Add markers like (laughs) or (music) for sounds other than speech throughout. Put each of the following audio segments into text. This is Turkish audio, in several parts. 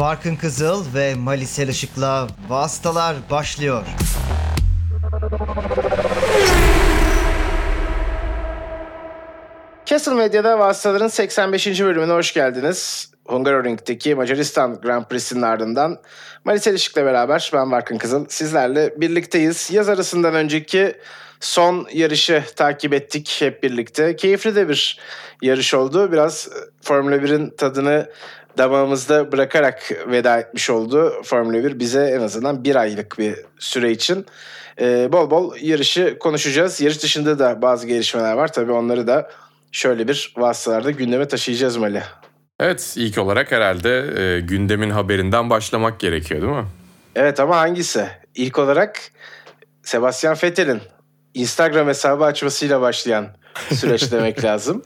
Barkın Kızıl ve Malisel Işık'la Vastalar başlıyor. Castle Medya'da Vasıtaların 85. bölümüne hoş geldiniz. Hungaroring'deki Macaristan Grand Prix'sinin ardından Malisel Işık'la beraber ben Barkın Kızıl sizlerle birlikteyiz. Yaz arasından önceki son yarışı takip ettik hep birlikte. Keyifli de bir yarış oldu. Biraz Formula 1'in tadını damağımızda bırakarak veda etmiş oldu Formula 1 bize en azından bir aylık bir süre için. Ee, bol bol yarışı konuşacağız. Yarış dışında da bazı gelişmeler var. Tabii onları da şöyle bir vasıtalarda gündeme taşıyacağız Mali. Evet ilk olarak herhalde e, gündemin haberinden başlamak gerekiyor değil mi? Evet ama hangisi? İlk olarak Sebastian Vettel'in Instagram hesabı açmasıyla başlayan süreç demek (laughs) lazım.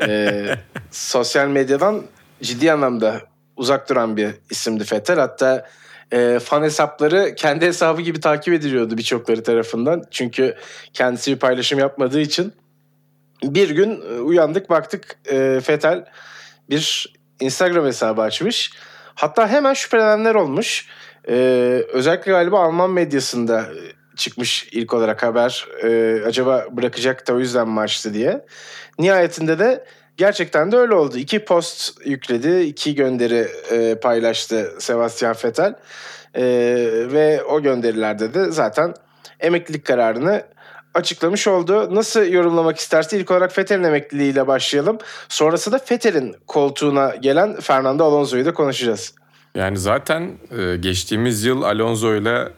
Ee, sosyal medyadan ciddi anlamda uzak duran bir isimdi Vettel. Hatta e, fan hesapları kendi hesabı gibi takip ediliyordu birçokları tarafından. Çünkü kendisi bir paylaşım yapmadığı için. Bir gün e, uyandık baktık e, Vettel bir Instagram hesabı açmış. Hatta hemen şüphelenenler olmuş. E, özellikle galiba Alman medyasında çıkmış ilk olarak haber. E, acaba bırakacak da o yüzden mi açtı diye. Nihayetinde de gerçekten de öyle oldu. İki post yükledi, iki gönderi e, paylaştı Sebastian Vettel. E, ve o gönderilerde de zaten emeklilik kararını açıklamış oldu. Nasıl yorumlamak isterse ilk olarak Vettel'in emekliliğiyle başlayalım. Sonrası da Vettel'in koltuğuna gelen Fernando Alonso'yu da konuşacağız. Yani zaten e, geçtiğimiz yıl Alonso ile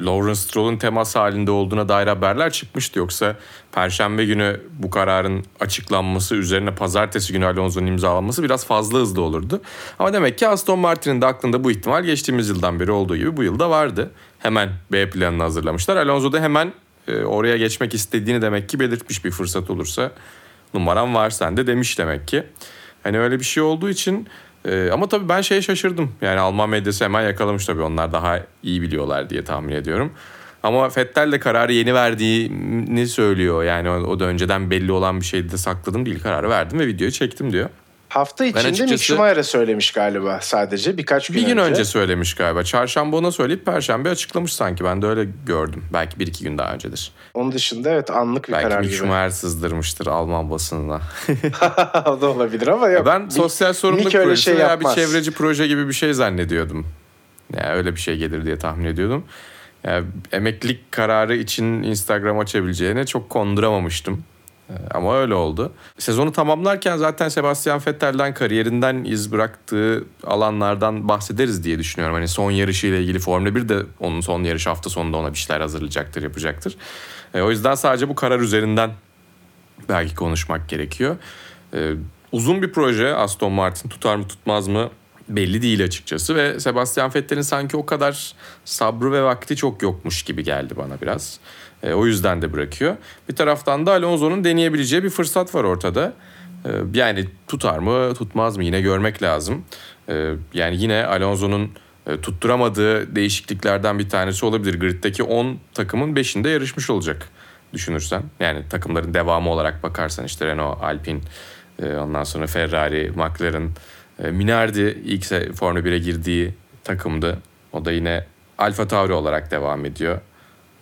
Lawrence Stroll'un temas halinde olduğuna dair haberler çıkmıştı. Yoksa Perşembe günü bu kararın açıklanması üzerine Pazartesi günü Alonso'nun imzalanması biraz fazla hızlı olurdu. Ama demek ki Aston Martin'in de aklında bu ihtimal geçtiğimiz yıldan beri olduğu gibi bu yılda vardı. Hemen B planını hazırlamışlar. Alonso da hemen e, oraya geçmek istediğini demek ki belirtmiş bir fırsat olursa numaram var sende demiş demek ki. Hani öyle bir şey olduğu için ee, ama tabii ben şeye şaşırdım. Yani Alman medyası hemen yakalamış tabii. Onlar daha iyi biliyorlar diye tahmin ediyorum. Ama Fettel de kararı yeni verdiğini söylüyor. Yani o, da önceden belli olan bir şeydi de sakladım değil. Kararı verdim ve videoyu çektim diyor. Hafta içinde açıkçası, Mick Schumacher'e söylemiş galiba sadece birkaç gün önce. Bir gün önce. önce söylemiş galiba. Çarşamba ona söyleyip perşembe açıklamış sanki. Ben de öyle gördüm. Belki bir iki gün daha öncedir. Onun dışında evet anlık bir Belki karar Mick gibi. Schumacher sızdırmıştır Alman basınına. (laughs) o da olabilir ama yok. Ben sosyal sorumluluk Mick projesi şey veya yapmaz. bir çevreci proje gibi bir şey zannediyordum. Yani öyle bir şey gelir diye tahmin ediyordum. Yani emeklilik kararı için Instagram açabileceğine çok konduramamıştım. Ama öyle oldu. Sezonu tamamlarken zaten Sebastian Vettel'den kariyerinden iz bıraktığı alanlardan bahsederiz diye düşünüyorum. Hani son yarışıyla ilgili Formula 1 de onun son yarış hafta sonunda ona bir şeyler hazırlayacaktır, yapacaktır. E, o yüzden sadece bu karar üzerinden belki konuşmak gerekiyor. E, uzun bir proje Aston Martin tutar mı tutmaz mı belli değil açıkçası ve Sebastian Vettel'in sanki o kadar sabrı ve vakti çok yokmuş gibi geldi bana biraz. E, o yüzden de bırakıyor. Bir taraftan da Alonso'nun deneyebileceği bir fırsat var ortada. E, yani tutar mı tutmaz mı yine görmek lazım. E, yani yine Alonso'nun e, tutturamadığı değişikliklerden bir tanesi olabilir. Grid'deki 10 takımın 5'inde yarışmış olacak düşünürsen. Yani takımların devamı olarak bakarsan işte Renault, Alpine, e, ondan sonra Ferrari, McLaren, Minardi ilk Formula 1'e girdiği takımdı. O da yine Alfa Tauri olarak devam ediyor.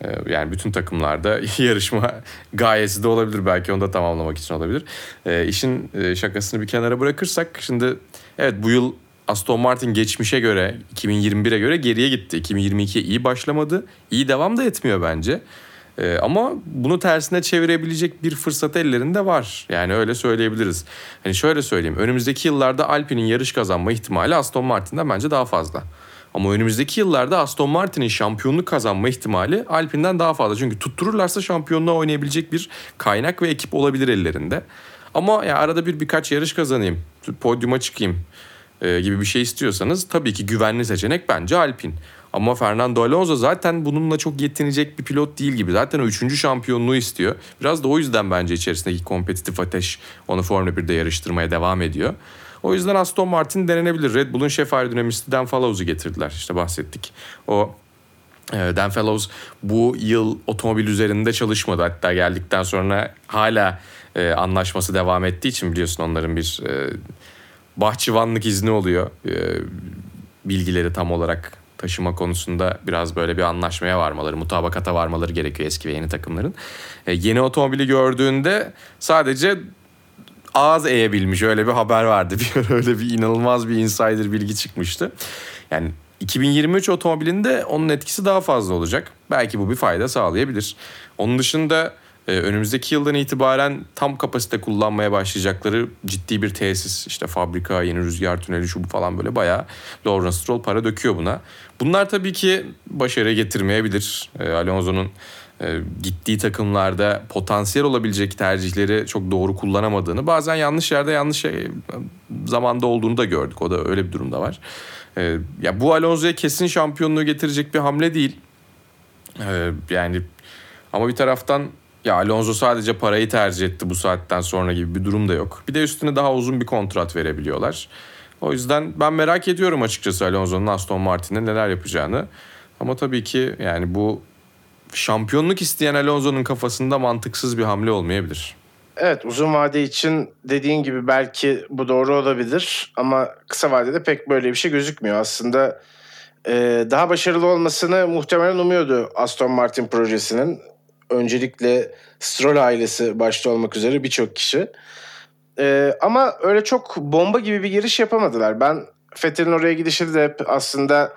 E, yani bütün takımlarda (laughs) yarışma gayesi de olabilir. Belki onu da tamamlamak için olabilir. E, işin e, şakasını bir kenara bırakırsak şimdi evet bu yıl Aston Martin geçmişe göre 2021'e göre geriye gitti. 2022'ye iyi başlamadı. İyi devam da etmiyor bence. Ee, ama bunu tersine çevirebilecek bir fırsat ellerinde var. Yani öyle söyleyebiliriz. Hani şöyle söyleyeyim. Önümüzdeki yıllarda Alpine'in yarış kazanma ihtimali Aston Martin'den bence daha fazla. Ama önümüzdeki yıllarda Aston Martin'in şampiyonluk kazanma ihtimali Alpine'den daha fazla. Çünkü tuttururlarsa şampiyonluğa oynayabilecek bir kaynak ve ekip olabilir ellerinde. Ama ya arada bir birkaç yarış kazanayım, podyuma çıkayım e, gibi bir şey istiyorsanız tabii ki güvenli seçenek bence Alpine. Ama Fernando Alonso zaten bununla çok yetinecek bir pilot değil gibi. Zaten o üçüncü şampiyonluğu istiyor. Biraz da o yüzden bence içerisindeki kompetitif ateş onu Formula 1'de yarıştırmaya devam ediyor. O yüzden Aston Martin denenebilir. Red Bull'un şef aerodinamisti Dan Fallows'u getirdiler. İşte bahsettik. O e, Dan Fellows bu yıl otomobil üzerinde çalışmadı. Hatta geldikten sonra hala e, anlaşması devam ettiği için biliyorsun onların bir e, bahçıvanlık izni oluyor. E, bilgileri tam olarak taşıma konusunda biraz böyle bir anlaşmaya varmaları, mutabakata varmaları gerekiyor eski ve yeni takımların. E, yeni otomobili gördüğünde sadece ağız eğebilmiş öyle bir haber vardı. (laughs) Bir öyle bir inanılmaz bir insider bilgi çıkmıştı. Yani 2023 otomobilinde onun etkisi daha fazla olacak. Belki bu bir fayda sağlayabilir. Onun dışında e, önümüzdeki yıldan itibaren tam kapasite kullanmaya başlayacakları ciddi bir tesis. işte fabrika, yeni rüzgar tüneli şu bu falan böyle bayağı Lawrence Stroll para döküyor buna. Bunlar tabii ki başarı getirmeyebilir. E, Alonso'nun e, gittiği takımlarda potansiyel olabilecek tercihleri çok doğru kullanamadığını bazen yanlış yerde yanlış şey, zamanda olduğunu da gördük. O da öyle bir durumda var. E, ya bu Alonso'ya kesin şampiyonluğu getirecek bir hamle değil. E, yani ama bir taraftan ya Alonso sadece parayı tercih etti bu saatten sonra gibi bir durum da yok. Bir de üstüne daha uzun bir kontrat verebiliyorlar. O yüzden ben merak ediyorum açıkçası Alonso'nun Aston Martin'de neler yapacağını. Ama tabii ki yani bu şampiyonluk isteyen Alonso'nun kafasında mantıksız bir hamle olmayabilir. Evet uzun vade için dediğin gibi belki bu doğru olabilir ama kısa vadede pek böyle bir şey gözükmüyor. Aslında e, daha başarılı olmasını muhtemelen umuyordu Aston Martin projesinin. Öncelikle Stroll ailesi başta olmak üzere birçok kişi. E, ama öyle çok bomba gibi bir giriş yapamadılar. Ben Vettel'in oraya gidişi de hep aslında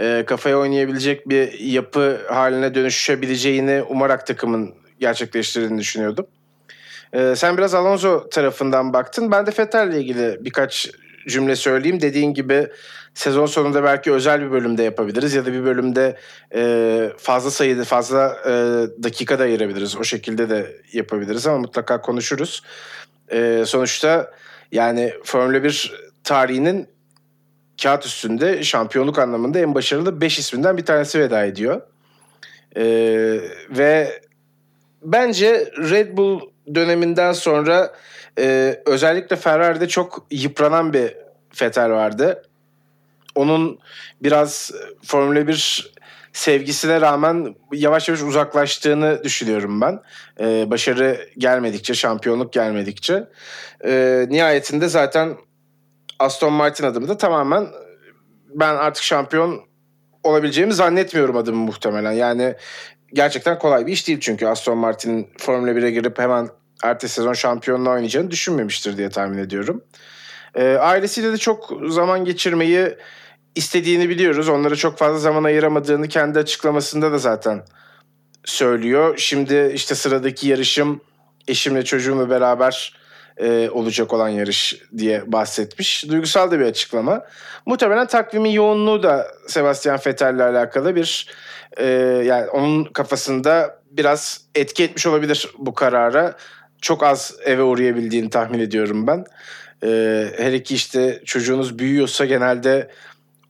e, kafaya oynayabilecek bir yapı haline dönüşebileceğini umarak takımın gerçekleştirdiğini düşünüyordum. E, sen biraz Alonso tarafından baktın. Ben de Vettel'le ilgili birkaç cümle söyleyeyim. Dediğin gibi sezon sonunda belki özel bir bölümde yapabiliriz ya da bir bölümde e, fazla sayıda fazla e, dakika da ayırabiliriz. O şekilde de yapabiliriz ama mutlaka konuşuruz. E, sonuçta yani Formula 1 tarihinin kağıt üstünde şampiyonluk anlamında en başarılı 5 isminden bir tanesi veda ediyor. E, ve bence Red Bull döneminden sonra e, özellikle Ferrari'de çok yıpranan bir Vettel vardı. Onun biraz Formula 1 sevgisine rağmen yavaş yavaş uzaklaştığını düşünüyorum ben. Ee, başarı gelmedikçe, şampiyonluk gelmedikçe. Ee, nihayetinde zaten Aston Martin adımı da tamamen ben artık şampiyon olabileceğimi zannetmiyorum adımı muhtemelen. Yani gerçekten kolay bir iş değil çünkü Aston Martin'in Formula 1'e girip hemen ertesi sezon şampiyonluğa oynayacağını düşünmemiştir diye tahmin ediyorum. E, ailesiyle de çok zaman geçirmeyi istediğini biliyoruz. Onlara çok fazla zaman ayıramadığını kendi açıklamasında da zaten söylüyor. Şimdi işte sıradaki yarışım eşimle çocuğumla beraber e, olacak olan yarış diye bahsetmiş. Duygusal da bir açıklama. Muhtemelen takvimin yoğunluğu da Sebastian Vettel'le alakalı bir e, yani onun kafasında biraz etki etmiş olabilir bu karara. Çok az eve uğrayabildiğini tahmin ediyorum ben. E, her iki işte çocuğunuz büyüyorsa genelde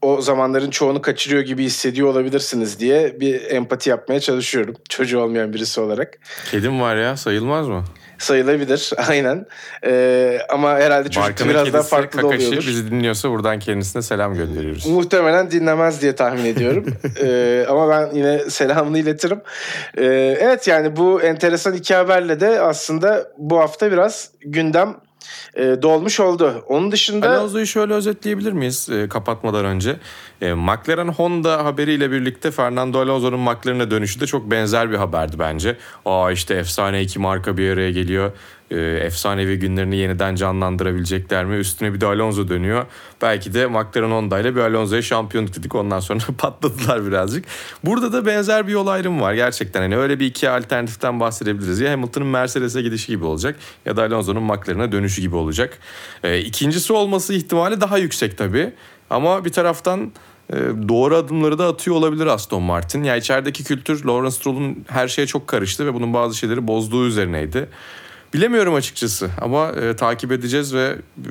o zamanların çoğunu kaçırıyor gibi hissediyor olabilirsiniz diye bir empati yapmaya çalışıyorum. (laughs) Çocuğu olmayan birisi olarak. Kedim var ya sayılmaz mı? Sayılabilir (laughs) aynen. Ee, ama herhalde çocuk Barkın'ın biraz daha farklı da oluyordur. bizi dinliyorsa buradan kendisine selam gönderiyoruz. Muhtemelen dinlemez diye tahmin ediyorum. (laughs) Ee, ama ben yine selamını iletirim. Ee, evet yani bu enteresan iki haberle de aslında bu hafta biraz gündem e, dolmuş oldu. Onun dışında... Alonso'yu şöyle özetleyebilir miyiz e, kapatmadan önce? E, McLaren Honda haberiyle birlikte Fernando Alonso'nun McLaren'e dönüşü de çok benzer bir haberdi bence. Aa işte efsane iki marka bir araya geliyor. E, efsanevi günlerini yeniden canlandırabilecekler mi? Üstüne bir de Alonso dönüyor. Belki de McLaren Honda ile bir Alonso'ya şampiyonluk dedik. Ondan sonra (laughs) patladılar birazcık. Burada da benzer bir yol ayrımı var. Gerçekten hani öyle bir iki alternatiften bahsedebiliriz. Ya Hamilton'ın Mercedes'e gidişi gibi olacak ya da Alonso'nun McLaren'e dönüşü gibi olacak. E, ikincisi olması ihtimali daha yüksek tabii. Ama bir taraftan doğru adımları da atıyor olabilir Aston Martin. Ya içerideki kültür Lawrence Stroll'un her şeye çok karıştı ve bunun bazı şeyleri bozduğu üzerineydi. Bilemiyorum açıkçası ama e, takip edeceğiz ve e,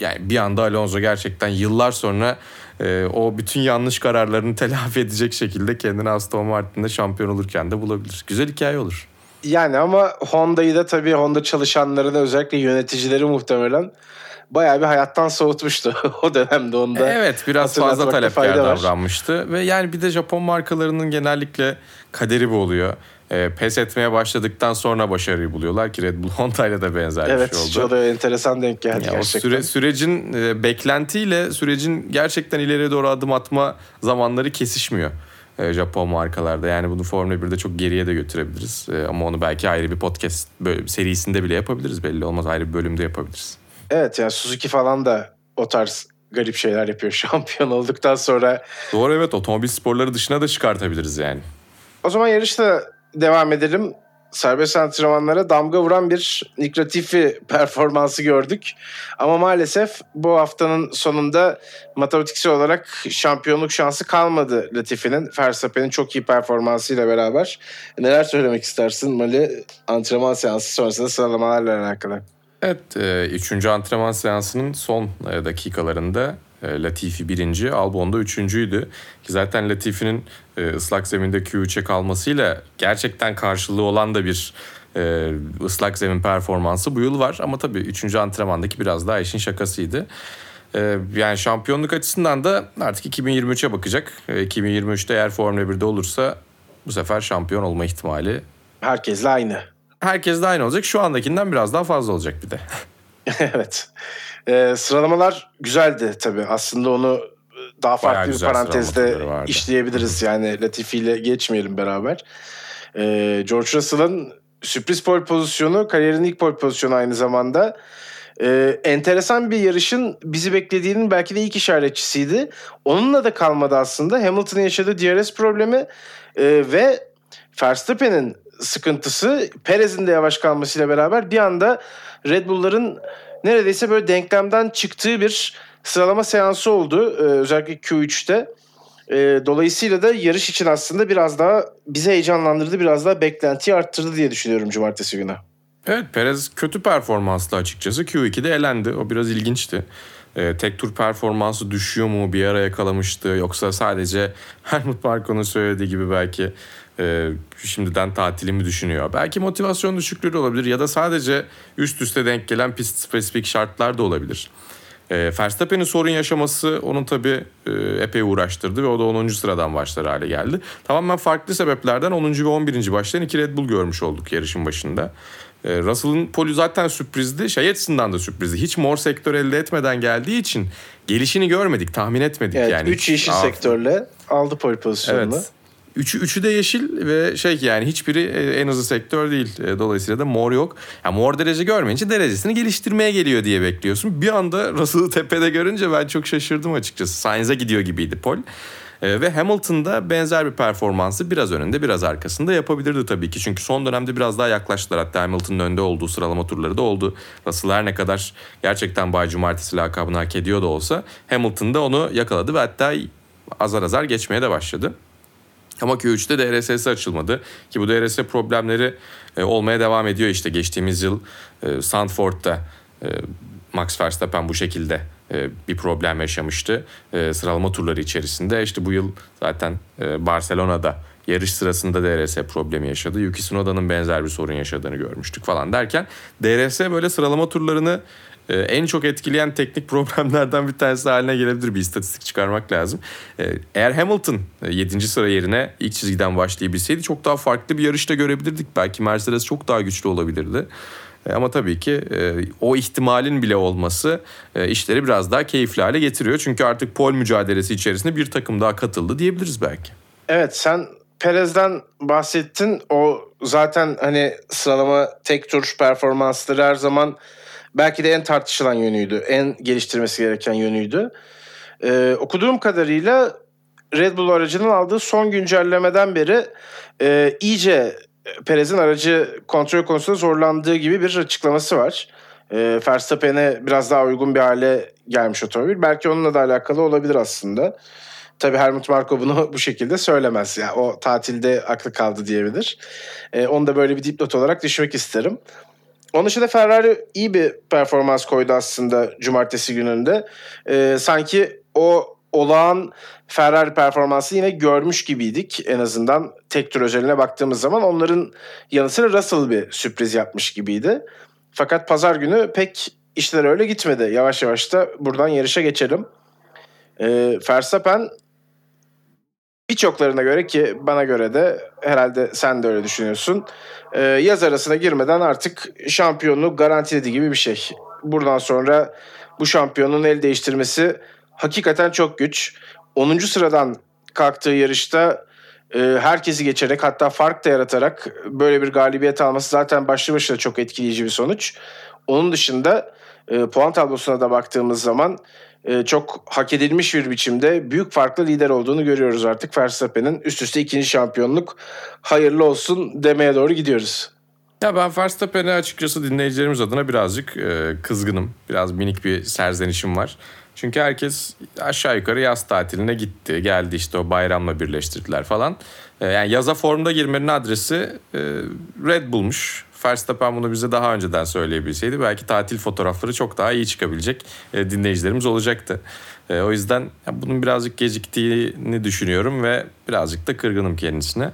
yani bir anda Alonso gerçekten yıllar sonra e, o bütün yanlış kararlarını (laughs) telafi edecek şekilde kendini Aston Martin'de şampiyon olurken de bulabilir. Güzel hikaye olur. Yani ama Honda'yı da tabii Honda çalışanları da özellikle yöneticileri muhtemelen bayağı bir hayattan soğutmuştu (laughs) o dönemde onda. Evet biraz fazla talepkar davranmıştı ve yani bir de Japon markalarının genellikle kaderi bu oluyor. e, pes etmeye başladıktan sonra başarıyı buluyorlar ki Red Bull (laughs) Honda'yla da benzer evet, bir şey oldu. Evet, o da enteresan denk geldi ya gerçekten. O süre, sürecin e, beklentiyle sürecin gerçekten ileriye doğru adım atma zamanları kesişmiyor. E, Japon markalarda. Yani bunu Formula 1'de çok geriye de götürebiliriz. E, ama onu belki ayrı bir podcast serisinde bile yapabiliriz. Belli olmaz ayrı bir bölümde yapabiliriz. Evet yani Suzuki falan da o tarz garip şeyler yapıyor (laughs) şampiyon olduktan sonra. Doğru evet otomobil sporları dışına da çıkartabiliriz yani. O zaman yarışta devam edelim. Serbest antrenmanlara damga vuran bir Nick Latifi performansı gördük. Ama maalesef bu haftanın sonunda matematiksel olarak şampiyonluk şansı kalmadı Latifi'nin. Verstappen'in çok iyi performansıyla beraber. Neler söylemek istersin Mali antrenman seansı sonrasında sıralamalarla alakalı? Evet, e, üçüncü antrenman seansının son e, dakikalarında e, Latifi birinci, Albon da üçüncüydü. Ki zaten Latifi'nin ıslak zeminde Q3'e kalmasıyla gerçekten karşılığı olan da bir ıslak zemin performansı bu yıl var. Ama tabii üçüncü antrenmandaki biraz daha işin şakasıydı. Yani şampiyonluk açısından da artık 2023'e bakacak. 2023'te eğer Formula 1'de olursa bu sefer şampiyon olma ihtimali herkesle aynı herkes de aynı olacak. Şu andakinden biraz daha fazla olacak bir de. (laughs) evet. Ee, sıralamalar güzeldi tabii. Aslında onu daha farklı bir parantezde işleyebiliriz. yani Latifi ile geçmeyelim beraber. Ee, George Russell'ın sürpriz pole pozisyonu, kariyerin ilk pole pozisyonu aynı zamanda. Ee, enteresan bir yarışın bizi beklediğinin belki de ilk işaretçisiydi. Onunla da kalmadı aslında. Hamilton'ın yaşadığı DRS problemi e, ve Verstappen'in sıkıntısı Perez'in de yavaş kalmasıyla beraber bir anda Red Bull'ların neredeyse böyle denklemden çıktığı bir sıralama seansı oldu. Ee, özellikle Q3'te. Ee, dolayısıyla da yarış için aslında biraz daha bizi heyecanlandırdı, biraz daha beklentiyi arttırdı diye düşünüyorum cumartesi günü. Evet Perez kötü performanslı açıkçası. Q2'de elendi. O biraz ilginçti. Ee, tek tur performansı düşüyor mu? Bir ara yakalamıştı. Yoksa sadece (laughs) Helmut Marko'nun söylediği gibi belki e, şimdiden tatilimi düşünüyor. Belki motivasyon düşüklüğü olabilir ya da sadece üst üste denk gelen pist spesifik şartlar da olabilir. E, Verstappen'in sorun yaşaması onun tabii e, epey uğraştırdı ve o da 10. sıradan başlar hale geldi. Tamamen farklı sebeplerden 10. ve 11. başlayan iki Red Bull görmüş olduk yarışın başında. E, Russell'ın poli zaten sürprizdi. Şey açısından da sürprizdi. Hiç mor sektör elde etmeden geldiği için gelişini görmedik, tahmin etmedik evet, yani. 3 yeşil Aa, sektörle aldı poli pozisyonunu. Evet. Üçü, üçü de yeşil ve şey yani hiçbiri e, en hızlı sektör değil. E, dolayısıyla da mor yok. Yani mor derece görmeyince derecesini geliştirmeye geliyor diye bekliyorsun. Bir anda (laughs) Russell'ı tepede görünce ben çok şaşırdım açıkçası. Sainz'a gidiyor gibiydi Pol. E, ve Hamilton'da benzer bir performansı biraz önünde biraz arkasında yapabilirdi tabii ki. Çünkü son dönemde biraz daha yaklaştılar. Hatta Hamilton'ın önde olduğu sıralama turları da oldu. Russell her ne kadar gerçekten Bay Cumartesi lakabını hak ediyor da olsa Hamilton da onu yakaladı ve hatta azar azar geçmeye de başladı. Ama Q3'te DRSS açılmadı ki bu DRS problemleri e, olmaya devam ediyor işte geçtiğimiz yıl e, Sandford'da e, Max Verstappen bu şekilde e, bir problem yaşamıştı e, sıralama turları içerisinde. İşte bu yıl zaten e, Barcelona'da yarış sırasında DRS problemi yaşadı. Yuki Tsunoda'nın benzer bir sorun yaşadığını görmüştük falan derken DRS böyle sıralama turlarını ee, en çok etkileyen teknik problemlerden bir tanesi haline gelebilir. Bir istatistik çıkarmak lazım. Ee, eğer Hamilton 7. E, sıra yerine ilk çizgiden başlayabilseydi çok daha farklı bir yarışta görebilirdik. Belki Mercedes çok daha güçlü olabilirdi. E, ama tabii ki e, o ihtimalin bile olması işleri biraz daha keyifli hale getiriyor. Çünkü artık pol mücadelesi içerisinde bir takım daha katıldı diyebiliriz belki. Evet sen Perez'den bahsettin. O zaten hani sıralama tek tur performansları her zaman belki de en tartışılan yönüydü. En geliştirmesi gereken yönüydü. Ee, okuduğum kadarıyla Red Bull aracının aldığı son güncellemeden beri e, iyice Perez'in aracı kontrol konusunda zorlandığı gibi bir açıklaması var. E, Verstappen'e biraz daha uygun bir hale gelmiş otomobil. Belki onunla da alakalı olabilir aslında. Tabii Helmut Marko bunu (laughs) bu şekilde söylemez. Yani o tatilde aklı kaldı diyebilir. E, onu da böyle bir dipnot olarak düşmek isterim. Onun dışında Ferrari iyi bir performans koydu aslında cumartesi gününde. Ee, sanki o olağan Ferrari performansı yine görmüş gibiydik en azından tek tur özeline baktığımız zaman. Onların yanı sıra Russell bir sürpriz yapmış gibiydi. Fakat pazar günü pek işler öyle gitmedi. Yavaş yavaş da buradan yarışa geçelim. Ee, Verstappen birçoklarına göre ki bana göre de herhalde sen de öyle düşünüyorsun. E, yaz arasına girmeden artık şampiyonluk garantiledi gibi bir şey. Buradan sonra bu şampiyonun el değiştirmesi hakikaten çok güç. 10. sıradan kalktığı yarışta e, herkesi geçerek hatta fark da yaratarak böyle bir galibiyet alması zaten başlı başına çok etkileyici bir sonuç. Onun dışında e, puan tablosuna da baktığımız zaman çok hak edilmiş bir biçimde büyük farklı lider olduğunu görüyoruz artık Verstappen'in. Üst üste ikinci şampiyonluk hayırlı olsun demeye doğru gidiyoruz. Ya ben Verstappen'e açıkçası dinleyicilerimiz adına birazcık e, kızgınım. Biraz minik bir serzenişim var. Çünkü herkes aşağı yukarı yaz tatiline gitti. Geldi işte o bayramla birleştirdiler falan. E, yani yaza formda girmenin adresi e, Red Bull'muş. Verstappen bunu bize daha önceden söyleyebilseydi belki tatil fotoğrafları çok daha iyi çıkabilecek e, dinleyicilerimiz olacaktı. E, o yüzden bunun birazcık geciktiğini düşünüyorum ve birazcık da kırgınım kendisine.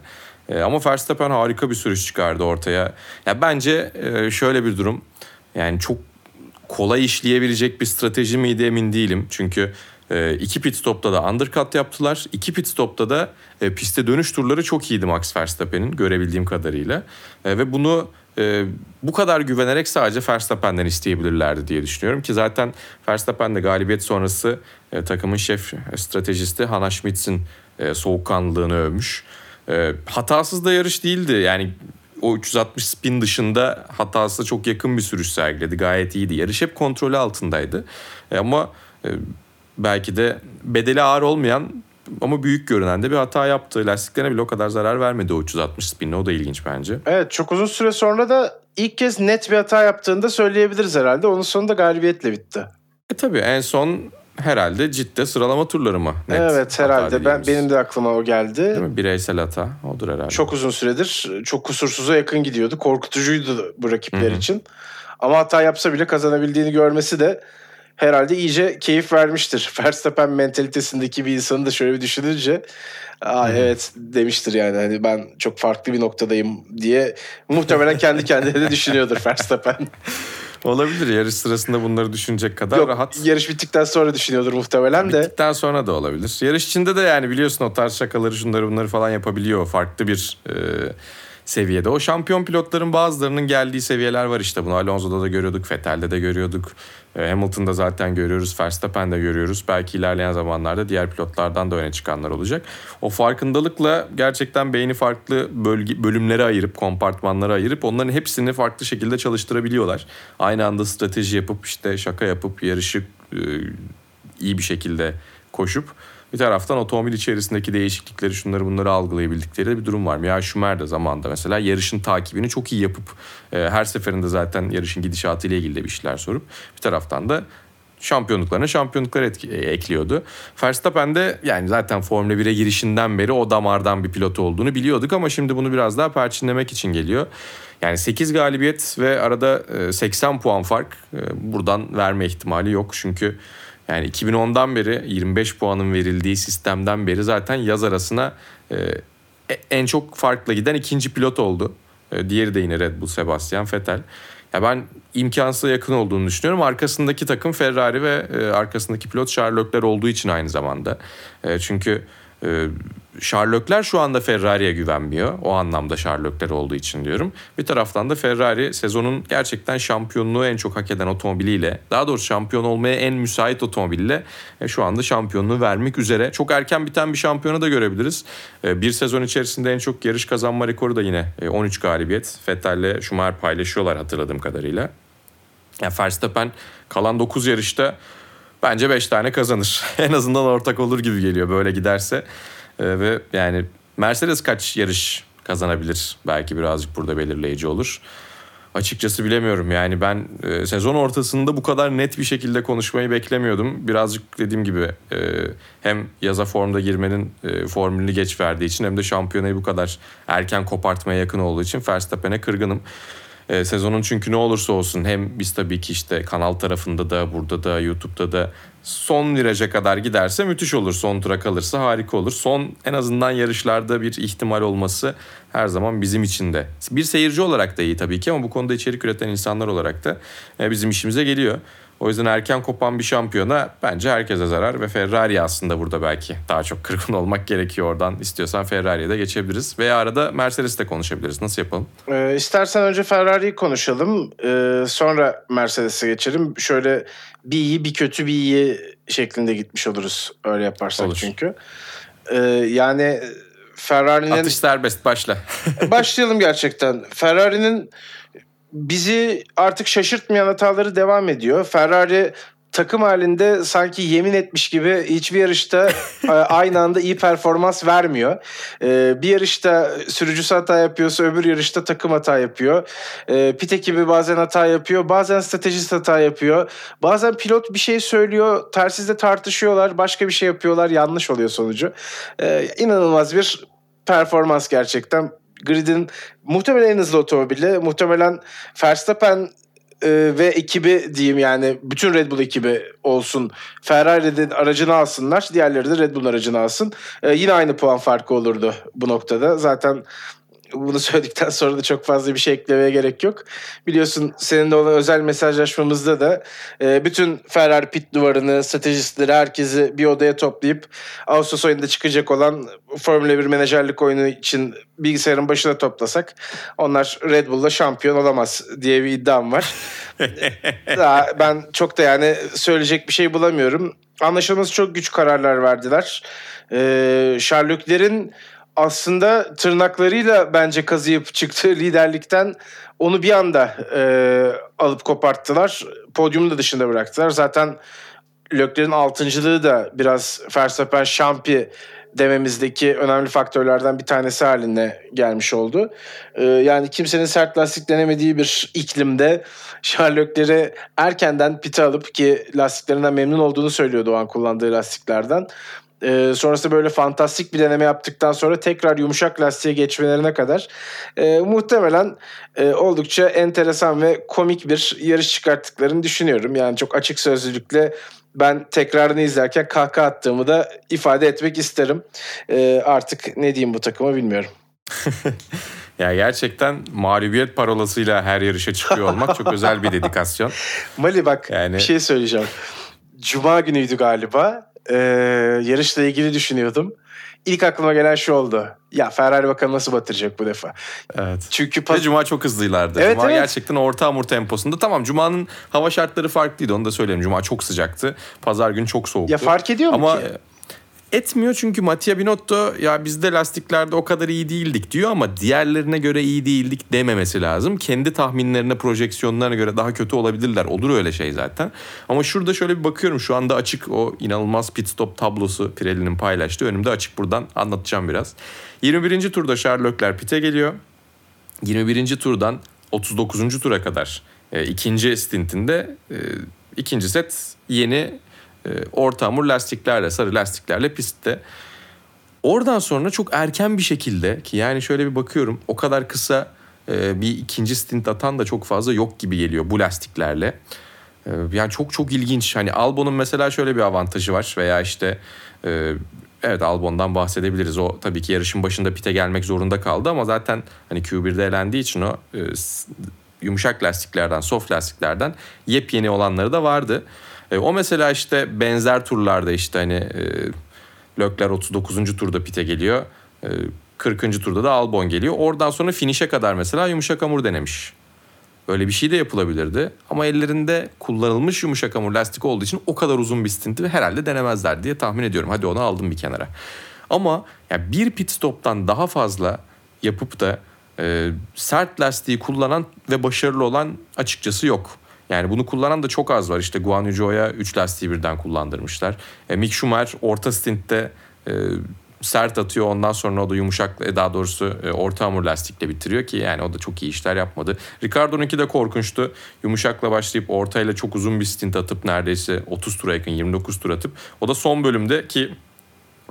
E, ama Verstappen harika bir sürüş çıkardı ortaya. Ya bence e, şöyle bir durum. Yani çok kolay işleyebilecek bir strateji miydi emin değilim. Çünkü e, iki pit stopta da undercut yaptılar. İki pit stopta da e, piste dönüş turları çok iyiydi Max Verstappen'in görebildiğim kadarıyla. E, ve bunu e, bu kadar güvenerek sadece Verstappen'den isteyebilirlerdi diye düşünüyorum ki zaten Verstappen de galibiyet sonrası e, takımın şef stratejisti Hannah Schmitz'in e, soğukkanlılığını övmüş. E, hatasız da yarış değildi yani o 360 spin dışında hatası çok yakın bir sürüş sergiledi. Gayet iyiydi. Yarış hep kontrolü altındaydı. E, ama e, belki de bedeli ağır olmayan ama büyük görünen de bir hata yaptı. Lastiklerine bile o kadar zarar vermedi o 360 spinle. O da ilginç bence. Evet çok uzun süre sonra da ilk kez net bir hata yaptığını da söyleyebiliriz herhalde. Onun sonunda galibiyetle bitti. E tabii en son herhalde ciddi sıralama turları mı? Net evet herhalde. Ben benim de aklıma o geldi. Değil mi? Bireysel hata odur herhalde. Çok uzun süredir çok kusursuza yakın gidiyordu. Korkutucuydu bu rakipler Hı-hı. için. Ama hata yapsa bile kazanabildiğini görmesi de herhalde iyice keyif vermiştir. (laughs) Verstappen mentalitesindeki bir insanı da şöyle bir düşününce Aa, hmm. evet demiştir yani hani ben çok farklı bir noktadayım diye muhtemelen kendi kendine de düşünüyordur (laughs) Verstappen. Olabilir yarış sırasında bunları düşünecek kadar Yok, rahat. Yarış bittikten sonra düşünüyordur muhtemelen de. Bittikten sonra da olabilir. Yarış içinde de yani biliyorsun o tarz şakaları şunları bunları falan yapabiliyor. Farklı bir e, seviyede. O şampiyon pilotların bazılarının geldiği seviyeler var işte. Bunu Alonso'da da görüyorduk, Vettel'de de görüyorduk. E, Hamilton'da zaten görüyoruz, Verstappen'de görüyoruz. Belki ilerleyen zamanlarda diğer pilotlardan da öne çıkanlar olacak. O farkındalıkla gerçekten beyni farklı bölge, bölümlere ayırıp, kompartmanlara ayırıp onların hepsini farklı şekilde çalıştırabiliyorlar. Aynı anda strateji yapıp işte şaka yapıp yarışı e, iyi bir şekilde koşup bir taraftan otomobil içerisindeki değişiklikleri şunları bunları algılayabildikleri bir durum var. Mia Schumer de zamanında mesela yarışın takibini çok iyi yapıp e, her seferinde zaten yarışın gidişatı ile ilgili de bir şeyler sorup bir taraftan da şampiyonluklarına şampiyonluklar etki, e, ekliyordu. Verstappen de yani zaten Formula 1'e girişinden beri o damardan bir pilot olduğunu biliyorduk ama şimdi bunu biraz daha perçinlemek için geliyor. Yani 8 galibiyet ve arada 80 puan fark e, buradan verme ihtimali yok. Çünkü yani 2010'dan beri 25 puanın verildiği sistemden beri zaten yaz arasına e, e, en çok farklı giden ikinci pilot oldu. E, diğeri de yine Red Bull Sebastian Vettel. Ya ben imkansıza yakın olduğunu düşünüyorum. Arkasındaki takım Ferrari ve e, arkasındaki pilot Charles Leclerc olduğu için aynı zamanda. E, çünkü ee, Sherlockler şu anda Ferrari'ye güvenmiyor. O anlamda Sherlockler olduğu için diyorum. Bir taraftan da Ferrari sezonun gerçekten şampiyonluğu en çok hak eden otomobiliyle, daha doğrusu şampiyon olmaya en müsait otomobille e, şu anda şampiyonluğu vermek üzere. Çok erken biten bir şampiyonu da görebiliriz. E, bir sezon içerisinde en çok yarış kazanma rekoru da yine 13 e, galibiyet. Vettel'le Schumacher paylaşıyorlar hatırladığım kadarıyla. Yani Verstappen kalan 9 yarışta Bence 5 tane kazanır. (laughs) en azından ortak olur gibi geliyor böyle giderse. Ee, ve yani Mercedes kaç yarış kazanabilir? Belki birazcık burada belirleyici olur. Açıkçası bilemiyorum. Yani ben e, sezon ortasında bu kadar net bir şekilde konuşmayı beklemiyordum. Birazcık dediğim gibi e, hem yaza formda girmenin e, formülünü geç verdiği için hem de şampiyonayı bu kadar erken kopartmaya yakın olduğu için Verstappen'e kırgınım. E, sezonun çünkü ne olursa olsun hem biz tabii ki işte kanal tarafında da burada da YouTube'da da son viraja kadar giderse müthiş olur. Son tura kalırsa harika olur. Son en azından yarışlarda bir ihtimal olması her zaman bizim için de. Bir seyirci olarak da iyi tabii ki ama bu konuda içerik üreten insanlar olarak da e, bizim işimize geliyor. O yüzden erken kopan bir şampiyona bence herkese zarar ve Ferrari aslında burada belki daha çok kırgın olmak gerekiyor oradan. İstiyorsan Ferrari'ye de geçebiliriz. Veya arada Mercedes'te konuşabiliriz. Nasıl yapalım? Ee, istersen önce Ferrari'yi konuşalım. Ee, sonra Mercedes'e geçelim. Şöyle bir iyi bir kötü bir iyi şeklinde gitmiş oluruz. Öyle yaparsak Olur. çünkü. Ee, yani Ferrari'nin... Atış serbest başla. (laughs) Başlayalım gerçekten. Ferrari'nin bizi artık şaşırtmayan hataları devam ediyor. Ferrari takım halinde sanki yemin etmiş gibi hiçbir yarışta (laughs) e, aynı anda iyi performans vermiyor. E, Bir yarışta sürücüsü hata yapıyorsa öbür yarışta takım hata yapıyor. E, Pit ekibi bazen hata yapıyor, bazen stratejist hata yapıyor. Bazen pilot bir şey söylüyor, tersizde tartışıyorlar, başka bir şey yapıyorlar, yanlış oluyor sonucu. İnanılmaz bir performans gerçekten. Grid'in muhtemelen en hızlı otomobili. Muhtemelen Verstappen e, ve ekibi diyeyim yani bütün Red Bull ekibi olsun. Ferrari'nin aracını alsınlar. Diğerleri de Red Bull'un aracını alsın. E, yine aynı puan farkı olurdu bu noktada. Zaten bunu söyledikten sonra da çok fazla bir şey eklemeye gerek yok. Biliyorsun seninle olan özel mesajlaşmamızda da e, bütün Ferrari pit duvarını, stratejistleri, herkesi bir odaya toplayıp Ağustos ayında çıkacak olan Formula 1 menajerlik oyunu için bilgisayarın başına toplasak onlar Red Bull'la şampiyon olamaz diye bir iddiam var. (laughs) Daha ben çok da yani söyleyecek bir şey bulamıyorum. Anlaşılması çok güç kararlar verdiler. Ee, Sherlock'lerin aslında tırnaklarıyla bence kazıyıp çıktığı liderlikten onu bir anda e, alıp koparttılar. Podyumu da dışında bıraktılar. Zaten Lökler'in altıncılığı da biraz Verstappen şampi dememizdeki önemli faktörlerden bir tanesi haline gelmiş oldu. Ee, yani kimsenin sert lastik denemediği bir iklimde Sherlock'leri erkenden pite alıp ki lastiklerinden memnun olduğunu söylüyordu o an kullandığı lastiklerden. Ee, sonrasında böyle fantastik bir deneme yaptıktan sonra tekrar yumuşak lastiğe geçmelerine kadar e, muhtemelen e, oldukça enteresan ve komik bir yarış çıkarttıklarını düşünüyorum. Yani çok açık sözlülükle ben tekrarını izlerken kahkaha attığımı da ifade etmek isterim. Ee, artık ne diyeyim bu takıma bilmiyorum. (laughs) ya gerçekten mağlubiyet parolasıyla her yarışa çıkıyor olmak çok özel bir dedikasyon. (laughs) Mali bak Yani- bir şey söyleyeceğim. Cuma günüydü galiba. Ee, yarışla ilgili düşünüyordum. İlk aklıma gelen şu oldu. Ya Ferrari bakalım nasıl batıracak bu defa. Evet. Çünkü Ve pas- Cuma çok hızlıylardı. Evet, Cuma evet. gerçekten orta hamur temposunda. Tamam Cuma'nın hava şartları farklıydı onu da söyleyeyim. Cuma çok sıcaktı. Pazar günü çok soğuktu. ya fark ediyor mu Ama ki? Etmiyor çünkü Mattia Binotto ya bizde lastiklerde o kadar iyi değildik diyor ama diğerlerine göre iyi değildik dememesi lazım. Kendi tahminlerine, projeksiyonlarına göre daha kötü olabilirler. Olur öyle şey zaten. Ama şurada şöyle bir bakıyorum şu anda açık o inanılmaz pit stop tablosu Pirelli'nin paylaştığı. Önümde açık buradan anlatacağım biraz. 21. turda Charles Leclerc pite geliyor. 21. turdan 39. tura kadar e, ikinci stintinde e, ikinci set yeni orta hamur lastiklerle sarı lastiklerle pistte. Oradan sonra çok erken bir şekilde ki yani şöyle bir bakıyorum o kadar kısa e, bir ikinci stint atan da çok fazla yok gibi geliyor bu lastiklerle. E, yani çok çok ilginç. Hani Albon'un mesela şöyle bir avantajı var veya işte e, evet Albon'dan bahsedebiliriz. O tabii ki yarışın başında pite gelmek zorunda kaldı ama zaten hani Q1'de elendiği için o e, yumuşak lastiklerden, soft lastiklerden yepyeni olanları da vardı. E, o mesela işte benzer turlarda işte hani e, Lökler 39. turda pite geliyor. E, 40. turda da Albon geliyor. Oradan sonra finişe kadar mesela yumuşak hamur denemiş. Böyle bir şey de yapılabilirdi. Ama ellerinde kullanılmış yumuşak hamur lastik olduğu için o kadar uzun bir stinti herhalde denemezler diye tahmin ediyorum. Hadi onu aldım bir kenara. Ama ya bir pit stop'tan daha fazla yapıp da e, sert lastiği kullanan ve başarılı olan açıkçası yok. Yani bunu kullanan da çok az var. İşte Guan Yu Zhou'ya 3 lastiği birden kullandırmışlar. E, Mick Schumacher orta stintte e, sert atıyor ondan sonra o da yumuşak e, daha doğrusu e, orta hamur lastikle bitiriyor ki yani o da çok iyi işler yapmadı. Ricardo'nunki de korkunçtu. Yumuşakla başlayıp ortayla çok uzun bir stint atıp neredeyse 30 tura yakın 29 tur atıp o da son bölümde ki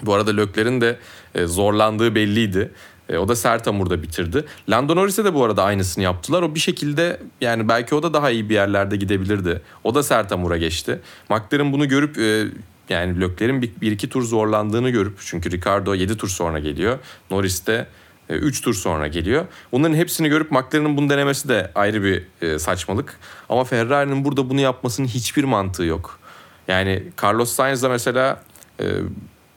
bu arada Lökler'in de e, zorlandığı belliydi. E, o da sert hamurda bitirdi. Lando Norris'e de bu arada aynısını yaptılar. O bir şekilde yani belki o da daha iyi bir yerlerde gidebilirdi. O da sert hamura geçti. McLaren bunu görüp e, yani Lökler'in bir, bir iki tur zorlandığını görüp çünkü Ricardo 7 tur sonra geliyor. Norris de 3 tur sonra geliyor. Bunların hepsini görüp McLaren'ın bunu denemesi de ayrı bir e, saçmalık. Ama Ferrari'nin burada bunu yapmasının hiçbir mantığı yok. Yani Carlos Sainz da mesela e,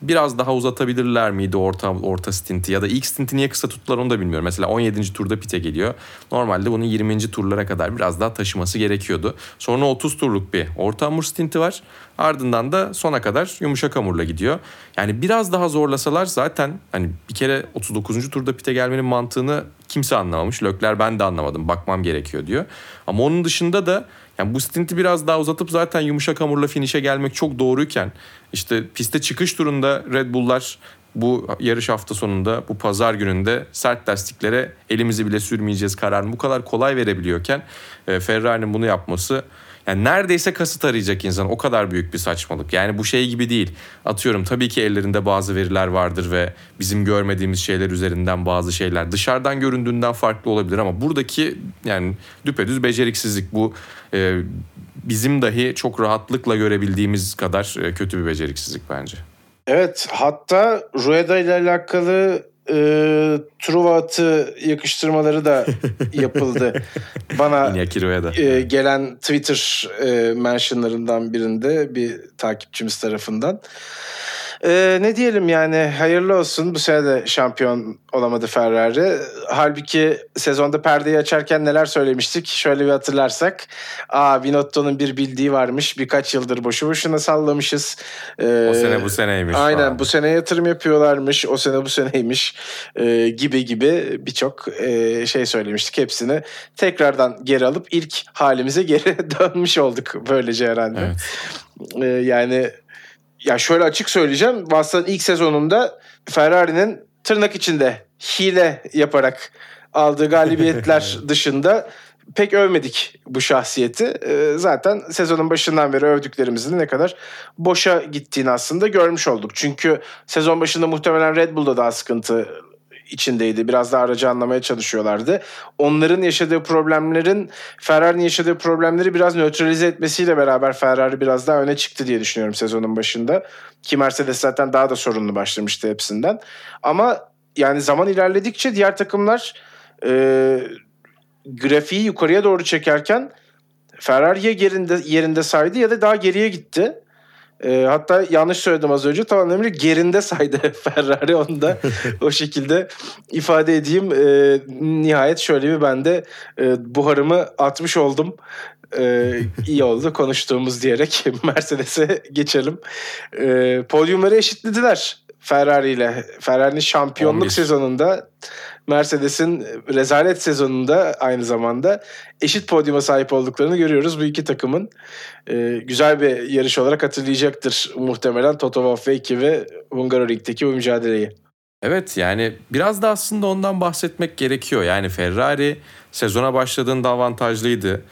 biraz daha uzatabilirler miydi orta orta stinti ya da ilk stinti niye kısa tuttular onu da bilmiyorum. Mesela 17. turda pite geliyor. Normalde bunu 20. turlara kadar biraz daha taşıması gerekiyordu. Sonra 30 turluk bir orta hamur stinti var. Ardından da sona kadar yumuşak hamurla gidiyor. Yani biraz daha zorlasalar zaten hani bir kere 39. turda pite gelmenin mantığını kimse anlamamış. Lökler ben de anlamadım. Bakmam gerekiyor diyor. Ama onun dışında da yani bu stinti biraz daha uzatıp zaten yumuşak hamurla finişe gelmek çok doğruyken işte piste çıkış turunda Red Bull'lar bu yarış hafta sonunda bu pazar gününde sert lastiklere elimizi bile sürmeyeceğiz kararını bu kadar kolay verebiliyorken e, Ferrari'nin bunu yapması yani neredeyse kasıt arayacak insan. O kadar büyük bir saçmalık. Yani bu şey gibi değil. Atıyorum tabii ki ellerinde bazı veriler vardır ve bizim görmediğimiz şeyler üzerinden bazı şeyler dışarıdan göründüğünden farklı olabilir ama buradaki yani düpedüz beceriksizlik bu e, bizim dahi çok rahatlıkla görebildiğimiz kadar e, kötü bir beceriksizlik bence. Evet hatta Rueda ile alakalı e, Truva atı yakıştırmaları da (laughs) yapıldı. Bana e, gelen Twitter e, mentionlarından birinde bir takipçimiz tarafından. Ee, ne diyelim yani hayırlı olsun. Bu sene de şampiyon olamadı Ferrari. Halbuki sezonda perdeyi açarken neler söylemiştik? Şöyle bir hatırlarsak. Aa Binotto'nun bir bildiği varmış. Birkaç yıldır boşu boşuna sallamışız. Ee, o sene bu seneymiş. Aynen falan. bu sene yatırım yapıyorlarmış. O sene bu seneymiş. Ee, gibi gibi birçok e, şey söylemiştik. Hepsini tekrardan geri alıp ilk halimize geri (laughs) dönmüş olduk böylece herhalde. Evet. Ee, yani ya şöyle açık söyleyeceğim. Vassa'nın ilk sezonunda Ferrari'nin tırnak içinde hile yaparak aldığı galibiyetler (laughs) dışında pek övmedik bu şahsiyeti. Ee, zaten sezonun başından beri övdüklerimizin ne kadar boşa gittiğini aslında görmüş olduk. Çünkü sezon başında muhtemelen Red Bull'da daha sıkıntı içindeydi. Biraz daha aracı anlamaya çalışıyorlardı. Onların yaşadığı problemlerin Ferrari'nin yaşadığı problemleri biraz nötralize etmesiyle beraber Ferrari biraz daha öne çıktı diye düşünüyorum sezonun başında. Ki Mercedes zaten daha da sorunlu başlamıştı hepsinden. Ama yani zaman ilerledikçe diğer takımlar e, grafiği yukarıya doğru çekerken Ferrari ya yerinde, yerinde saydı ya da daha geriye gitti. E, hatta yanlış söyledim az önce. Tamam Emre gerinde saydı (laughs) Ferrari. Onu da o şekilde ifade edeyim. E, nihayet şöyle bir ben de e, buharımı atmış oldum. E, iyi oldu konuştuğumuz diyerek (laughs) Mercedes'e geçelim. E, podyumları eşitlediler Ferrari ile. Ferrari'nin şampiyonluk 11. sezonunda Mercedes'in rezalet sezonunda aynı zamanda eşit podyuma sahip olduklarını görüyoruz. Bu iki takımın e, güzel bir yarış olarak hatırlayacaktır muhtemelen Toto Wolff 2 ve Hungaroring'deki bu mücadeleyi. Evet yani biraz da aslında ondan bahsetmek gerekiyor. Yani Ferrari sezona başladığında avantajlıydı.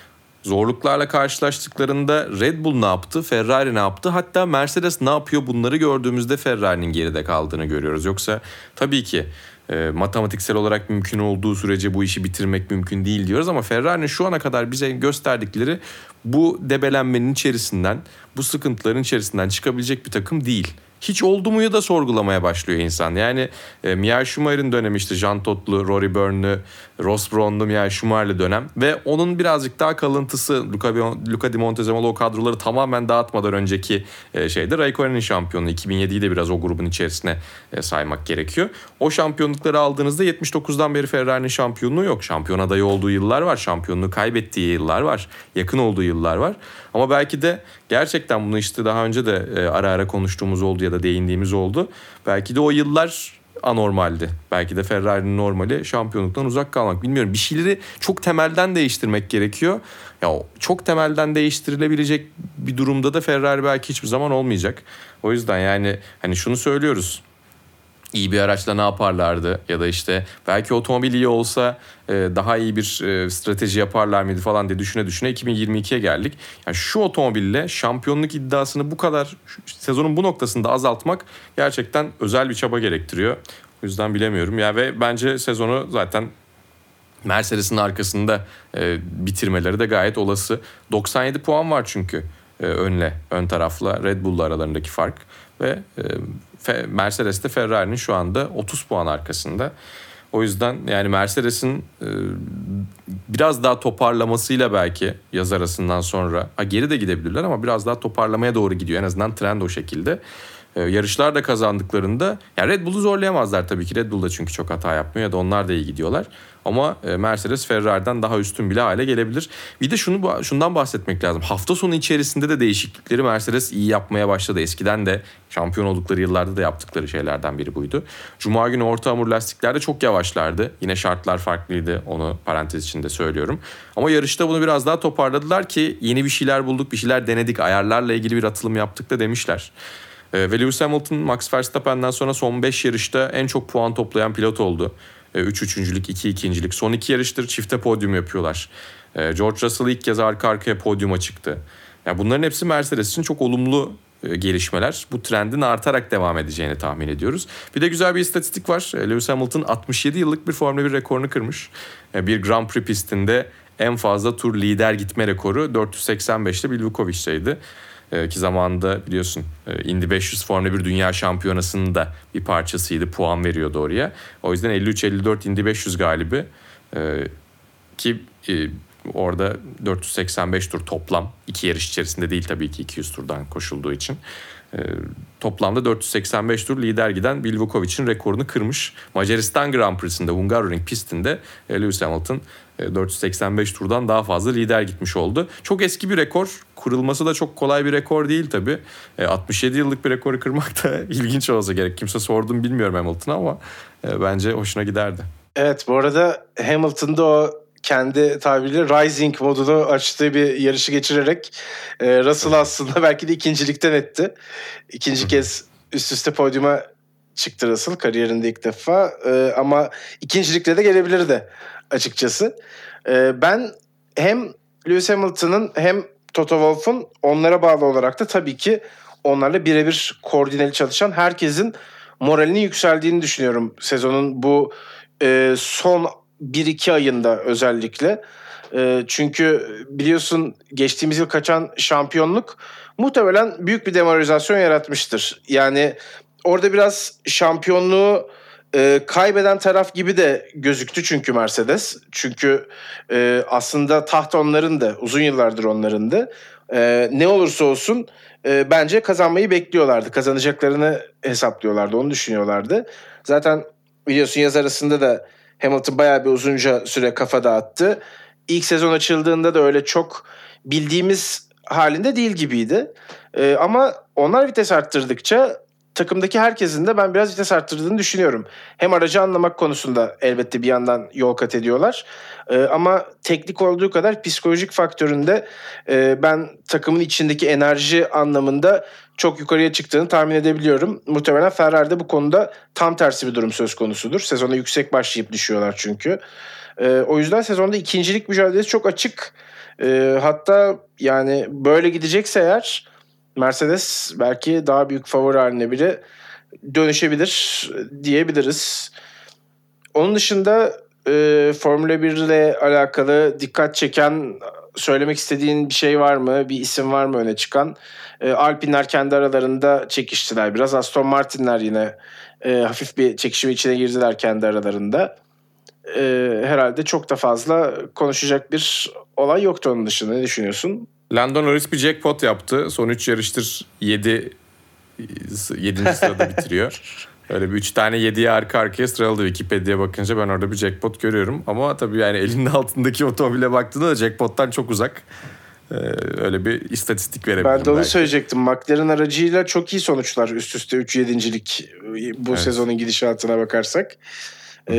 Zorluklarla karşılaştıklarında Red Bull ne yaptı, Ferrari ne yaptı, hatta Mercedes ne yapıyor bunları gördüğümüzde Ferrari'nin geride kaldığını görüyoruz. Yoksa tabii ki e, matematiksel olarak mümkün olduğu sürece bu işi bitirmek mümkün değil diyoruz ama Ferrari'nin şu ana kadar bize gösterdikleri bu debelenmenin içerisinden, bu sıkıntıların içerisinden çıkabilecek bir takım değil hiç oldu muyu da sorgulamaya başlıyor insan. Yani e, Michael Schumacher'in dönemi işte Jean Todt'lu, Rory Byrne'lı, Ross Brown'lu Michael Schumacher'li dönem ve onun birazcık daha kalıntısı Luca, Luca Di Montezemolo o kadroları tamamen dağıtmadan önceki e, şeyde Raikkonen'in şampiyonluğu 2007'yi de biraz o grubun içerisine e, saymak gerekiyor. O şampiyonlukları aldığınızda 79'dan beri Ferrari'nin şampiyonluğu yok. Şampiyon adayı olduğu yıllar var. Şampiyonluğu kaybettiği yıllar var. Yakın olduğu yıllar var. Ama belki de gerçekten bunu işte daha önce de e, ara ara konuştuğumuz oldu ya da değindiğimiz oldu. Belki de o yıllar anormaldi. Belki de Ferrari'nin normali şampiyonluktan uzak kalmak. Bilmiyorum bir şeyleri çok temelden değiştirmek gerekiyor. Ya çok temelden değiştirilebilecek bir durumda da Ferrari belki hiçbir zaman olmayacak. O yüzden yani hani şunu söylüyoruz iyi bir araçla ne yaparlardı ya da işte belki otomobil iyi olsa e, daha iyi bir e, strateji yaparlar mıydı falan diye düşüne düşüne 2022'ye geldik. Yani şu otomobille şampiyonluk iddiasını bu kadar sezonun bu noktasında azaltmak gerçekten özel bir çaba gerektiriyor. O yüzden bilemiyorum ya ve bence sezonu zaten Mercedes'in arkasında e, bitirmeleri de gayet olası. 97 puan var çünkü önle, ön tarafla Red Bull'la aralarındaki fark ve Mercedes de Ferrari'nin şu anda 30 puan arkasında. O yüzden yani Mercedes'in e, biraz daha toparlamasıyla belki yaz arasından sonra ha, geri de gidebilirler ama biraz daha toparlamaya doğru gidiyor. En azından trend o şekilde. E, yarışlar da kazandıklarında yani Red Bull'u zorlayamazlar tabii ki. Red Bull da çünkü çok hata yapmıyor ya da onlar da iyi gidiyorlar. Ama e, Mercedes Ferrari'den daha üstün bile hale gelebilir. Bir de şunu şundan bahsetmek lazım. Hafta sonu içerisinde de değişiklikleri Mercedes iyi yapmaya başladı. Eskiden de şampiyon oldukları yıllarda da yaptıkları şeylerden biri buydu. Cuma günü orta hamur lastiklerde çok yavaşlardı. Yine şartlar farklıydı. Onu parantez içinde söylüyorum. Ama yarışta bunu biraz daha toparladılar ki yeni bir şeyler bulduk, bir şeyler denedik. Ayarlarla ilgili bir atılım yaptık da demişler. Ee, ve Lewis Hamilton Max Verstappen'den sonra son 5 yarışta en çok puan toplayan pilot oldu. 3 e, üçüncülük, 2 ikincilik. Son iki yarıştır çifte podyum yapıyorlar. E, George Russell ilk kez arka arkaya podyuma çıktı. Yani bunların hepsi Mercedes için çok olumlu e, gelişmeler. Bu trendin artarak devam edeceğini tahmin ediyoruz. Bir de güzel bir istatistik var. Lewis Hamilton 67 yıllık bir Formula 1 rekorunu kırmış. Bir Grand Prix pistinde en fazla tur lider gitme rekoru 485'te Bill Vukovic'teydi. Ee, ki zamanında biliyorsun e, Indy 500 Formula 1 Dünya Şampiyonası'nın da bir parçasıydı. Puan veriyordu oraya. O yüzden 53-54 Indy 500 galibi. Ee, ki e, orada 485 tur toplam. iki yarış içerisinde değil tabii ki 200 turdan koşulduğu için. Ee, toplamda 485 tur lider giden Bill Vukovic'in rekorunu kırmış. Macaristan Grand Prix'sinde Hungaroring pistinde e, Lewis Hamilton 485 e, turdan daha fazla lider gitmiş oldu. Çok eski bir rekor. Kurulması da çok kolay bir rekor değil tabii. 67 yıllık bir rekoru kırmak da (laughs) ilginç olsa gerek. Kimse sordum bilmiyorum Hamilton'a ama e, bence hoşuna giderdi. Evet bu arada Hamilton'da o kendi tabiriyle Rising modunu açtığı bir yarışı geçirerek e, Russell aslında belki de ikincilikten etti. İkinci kez üst üste podyuma çıktı Russell kariyerinde ilk defa e, ama ikincilikle de gelebilirdi açıkçası. E, ben hem Lewis Hamilton'ın hem Toto Wolff'un onlara bağlı olarak da tabii ki onlarla birebir koordineli çalışan herkesin moralinin yükseldiğini düşünüyorum sezonun bu e, son 1-2 ayında özellikle. E, çünkü biliyorsun geçtiğimiz yıl kaçan şampiyonluk muhtemelen büyük bir demoralizasyon yaratmıştır. Yani orada biraz şampiyonluğu e, kaybeden taraf gibi de gözüktü çünkü Mercedes. Çünkü e, aslında taht onların da uzun yıllardır onların da. E, ne olursa olsun e, bence kazanmayı bekliyorlardı. Kazanacaklarını hesaplıyorlardı, onu düşünüyorlardı. Zaten biliyorsun yaz arasında da Hamilton bayağı bir uzunca süre kafa dağıttı. İlk sezon açıldığında da öyle çok bildiğimiz halinde değil gibiydi. E, ama onlar vites arttırdıkça takımdaki herkesin de ben biraz vites arttırdığını düşünüyorum. Hem aracı anlamak konusunda elbette bir yandan yol kat ediyorlar. Ee, ama teknik olduğu kadar psikolojik faktöründe e, ben takımın içindeki enerji anlamında çok yukarıya çıktığını tahmin edebiliyorum. Muhtemelen Ferrari'de bu konuda tam tersi bir durum söz konusudur. Sezona yüksek başlayıp düşüyorlar çünkü. E, o yüzden sezonda ikincilik mücadelesi çok açık. E, hatta yani böyle gidecekse eğer Mercedes belki daha büyük favori haline bile dönüşebilir diyebiliriz. Onun dışında e, Formula 1 ile alakalı dikkat çeken söylemek istediğin bir şey var mı? Bir isim var mı öne çıkan? E, Alpinler kendi aralarında çekiştiler biraz. Aston Martin'ler yine e, hafif bir çekişme içine girdiler kendi aralarında. E, herhalde çok da fazla konuşacak bir olay yoktu onun dışında. Ne düşünüyorsun? Lando Norris bir jackpot yaptı. Son 3 yarıştır 7 7. sırada bitiriyor. (laughs) Öyle bir 3 tane 7'ye arka arkaya sıraladı Wikipedia'ya bakınca ben orada bir jackpot görüyorum. Ama tabii yani elinin altındaki otomobile baktığında da jackpottan çok uzak. Ee, öyle bir istatistik verebilirim. Ben de onu belki. söyleyecektim. McLaren aracıyla çok iyi sonuçlar üst üste 3 yedincilik bu evet. sezonun gidişatına bakarsak. Ee,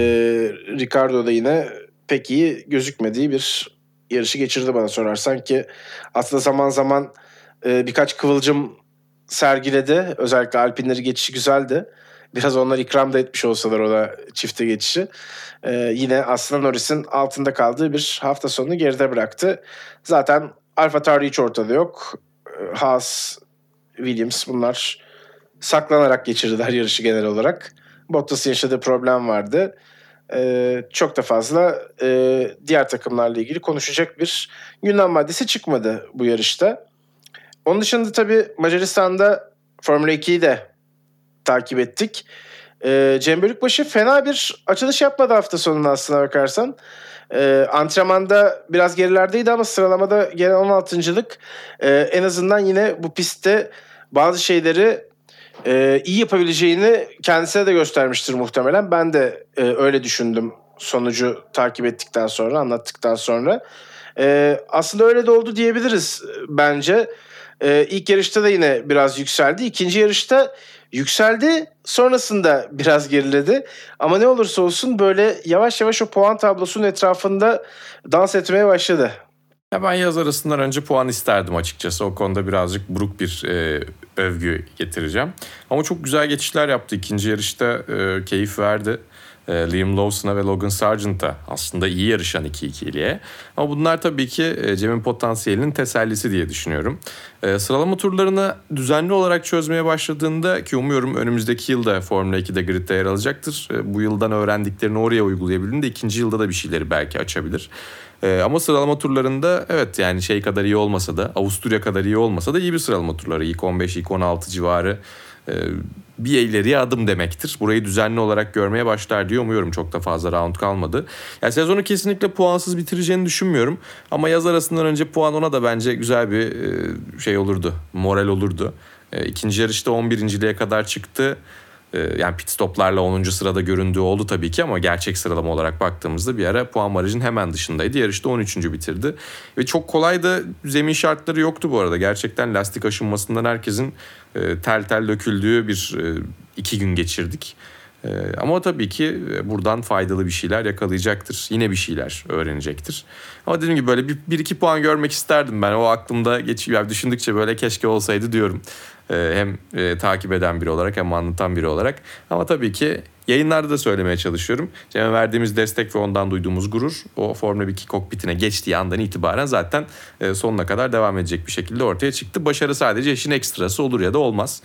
Ricardo da yine pek iyi gözükmediği bir yarışı geçirdi bana sorarsan ki aslında zaman zaman e, birkaç kıvılcım sergiledi. Özellikle Alpinleri geçişi güzeldi. Biraz onlar ikram da etmiş olsalar o da çifte geçişi. Ee, yine aslında Norris'in altında kaldığı bir hafta sonunu geride bıraktı. Zaten Alfa Tauri hiç ortada yok. Ee, Haas, Williams bunlar saklanarak geçirdiler yarışı genel olarak. Bottas'ın yaşadığı problem vardı e, çok da fazla e, diğer takımlarla ilgili konuşacak bir gündem maddesi çıkmadı bu yarışta. Onun dışında tabii Macaristan'da Formula 2'yi de takip ettik. E, Cem Bölükbaşı fena bir açılış yapmadı hafta sonunda aslına bakarsan. E, antrenmanda biraz gerilerdeydi ama sıralamada gelen 16.lık e, en azından yine bu pistte bazı şeyleri e, iyi yapabileceğini kendisine de göstermiştir muhtemelen. Ben de e, öyle düşündüm sonucu takip ettikten sonra, anlattıktan sonra. E, aslında öyle de oldu diyebiliriz bence. E, ilk yarışta da yine biraz yükseldi. İkinci yarışta yükseldi. Sonrasında biraz geriledi. Ama ne olursa olsun böyle yavaş yavaş o puan tablosunun etrafında dans etmeye başladı. Ya ben yaz arasından önce puan isterdim açıkçası. O konuda birazcık buruk bir e, övgü getireceğim. Ama çok güzel geçişler yaptı. İkinci yarışta e, keyif verdi. E, Liam Lawson'a ve Logan Sargent'a aslında iyi yarışan iki ikiliye. Ama bunlar tabii ki e, Cem'in potansiyelinin tesellisi diye düşünüyorum. E, sıralama turlarını düzenli olarak çözmeye başladığında ki umuyorum önümüzdeki yılda Formula 2'de gridde yer alacaktır. E, bu yıldan öğrendiklerini oraya uygulayabildiğinde ikinci yılda da bir şeyleri belki açabilir. Ee, ama sıralama turlarında evet yani şey kadar iyi olmasa da Avusturya kadar iyi olmasa da iyi bir sıralama turları. İlk 15, ilk 16 civarı e, bir ileriye adım demektir. Burayı düzenli olarak görmeye başlar diye umuyorum. Çok da fazla round kalmadı. Yani sezonu kesinlikle puansız bitireceğini düşünmüyorum. Ama yaz arasından önce puan ona da bence güzel bir e, şey olurdu. Moral olurdu. E, ikinci yarışta 11.liğe kadar çıktı. E, yani pit stoplarla 10. sırada göründüğü oldu tabii ki ama gerçek sıralama olarak baktığımızda bir ara puan barajın hemen dışındaydı. Yarışta 13. bitirdi. Ve çok kolay da zemin şartları yoktu bu arada. Gerçekten lastik aşınmasından herkesin e, tel tel döküldüğü bir e, iki gün geçirdik. Ama tabii ki buradan faydalı bir şeyler yakalayacaktır. Yine bir şeyler öğrenecektir. Ama dediğim gibi böyle bir, bir iki puan görmek isterdim ben. O aklımda geçiyor. Yani düşündükçe böyle keşke olsaydı diyorum. Hem e, takip eden biri olarak hem anlatan biri olarak. Ama tabii ki yayınlarda da söylemeye çalışıyorum. Cem'e verdiğimiz destek ve ondan duyduğumuz gurur o Formula 2 kokpitine geçtiği andan itibaren zaten sonuna kadar devam edecek bir şekilde ortaya çıktı. Başarı sadece işin ekstrası olur ya da olmaz.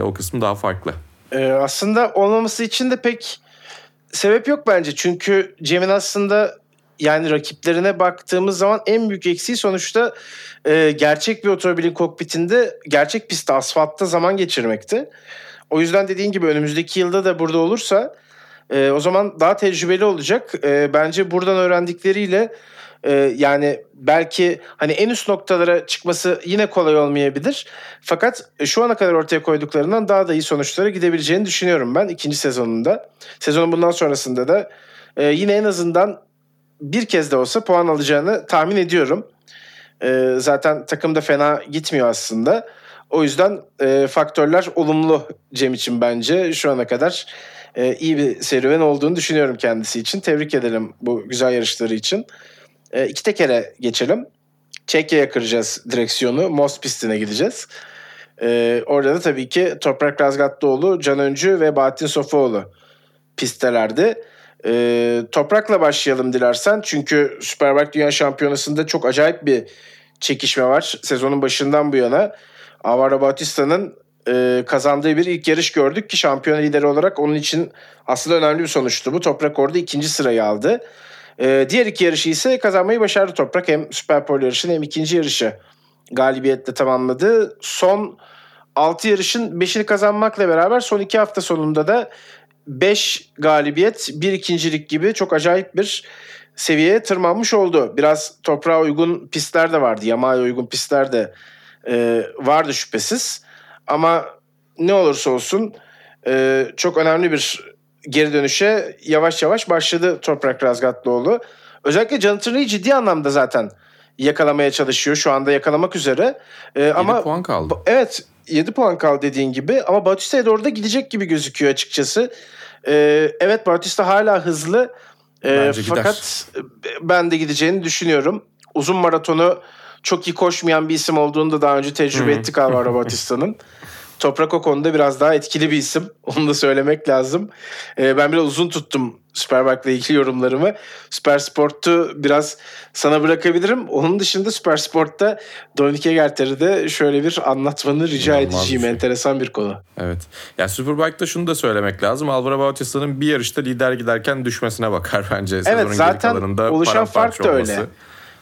O kısmı daha farklı. Ee, aslında olmaması için de pek sebep yok bence. Çünkü Cem'in aslında yani rakiplerine baktığımız zaman en büyük eksiği sonuçta e, gerçek bir otomobilin kokpitinde gerçek pistte asfaltta zaman geçirmekti. O yüzden dediğin gibi önümüzdeki yılda da burada olursa e, o zaman daha tecrübeli olacak. E, bence buradan öğrendikleriyle e, yani belki hani en üst noktalara çıkması yine kolay olmayabilir. Fakat şu ana kadar ortaya koyduklarından daha da iyi sonuçlara gidebileceğini düşünüyorum ben ikinci sezonunda. Sezonun bundan sonrasında da e, yine en azından bir kez de olsa puan alacağını tahmin ediyorum. E, zaten takım da fena gitmiyor aslında. O yüzden e, faktörler olumlu Cem için bence şu ana kadar e, iyi bir serüven olduğunu düşünüyorum kendisi için. Tebrik edelim bu güzel yarışları için. E, iki tekere geçelim. Çekya'ya kıracağız direksiyonu. Most pistine gideceğiz. E, orada da tabii ki Toprak Razgatlıoğlu, Can Öncü ve Bahattin Sofuoğlu pistelerdi. E, toprakla başlayalım dilersen. Çünkü Superbike Dünya Şampiyonası'nda çok acayip bir çekişme var. Sezonun başından bu yana. Avara Bautista'nın e, kazandığı bir ilk yarış gördük ki şampiyon lideri olarak onun için aslında önemli bir sonuçtu bu. Toprak orada ikinci sırayı aldı. E, diğer iki yarışı ise kazanmayı başardı Toprak. Hem Super Pole yarışını hem ikinci yarışı galibiyetle tamamladı. Son 6 yarışın 5'ini kazanmakla beraber son 2 hafta sonunda da 5 galibiyet, 1 ikincilik gibi çok acayip bir seviyeye tırmanmış oldu. Biraz toprağa uygun pistler de vardı. Yamaya uygun pistler de e, vardı şüphesiz. Ama ne olursa olsun e, çok önemli bir geri dönüşe yavaş yavaş başladı Toprak Razgatlıoğlu. Özellikle Jonathan ciddi anlamda zaten yakalamaya çalışıyor. Şu anda yakalamak üzere. Ee, 7 ama puan kaldı. Evet 7 puan kaldı dediğin gibi ama Bautista'ya doğru da gidecek gibi gözüküyor açıkçası. Ee, evet Bautista hala hızlı. Ee, fakat gider. ben de gideceğini düşünüyorum. Uzun maratonu çok iyi koşmayan bir isim olduğunu da daha önce tecrübe ettik Alvaro (laughs) Bautista'nın. Toprak o konuda biraz daha etkili bir isim. Onu da söylemek lazım. Ee, ben biraz uzun tuttum Superbike'la ilgili yorumlarımı. Super Sport'u biraz sana bırakabilirim. Onun dışında Super Sport'ta Dominik Egerter'i de şöyle bir anlatmanı rica İnanılmaz edeceğim. Bir şey. Enteresan bir konu. Evet. Ya Superbike'da şunu da söylemek lazım. Alvaro Bautista'nın bir yarışta lider giderken düşmesine bakar bence. Evet Sezonun zaten oluşan fark da öyle.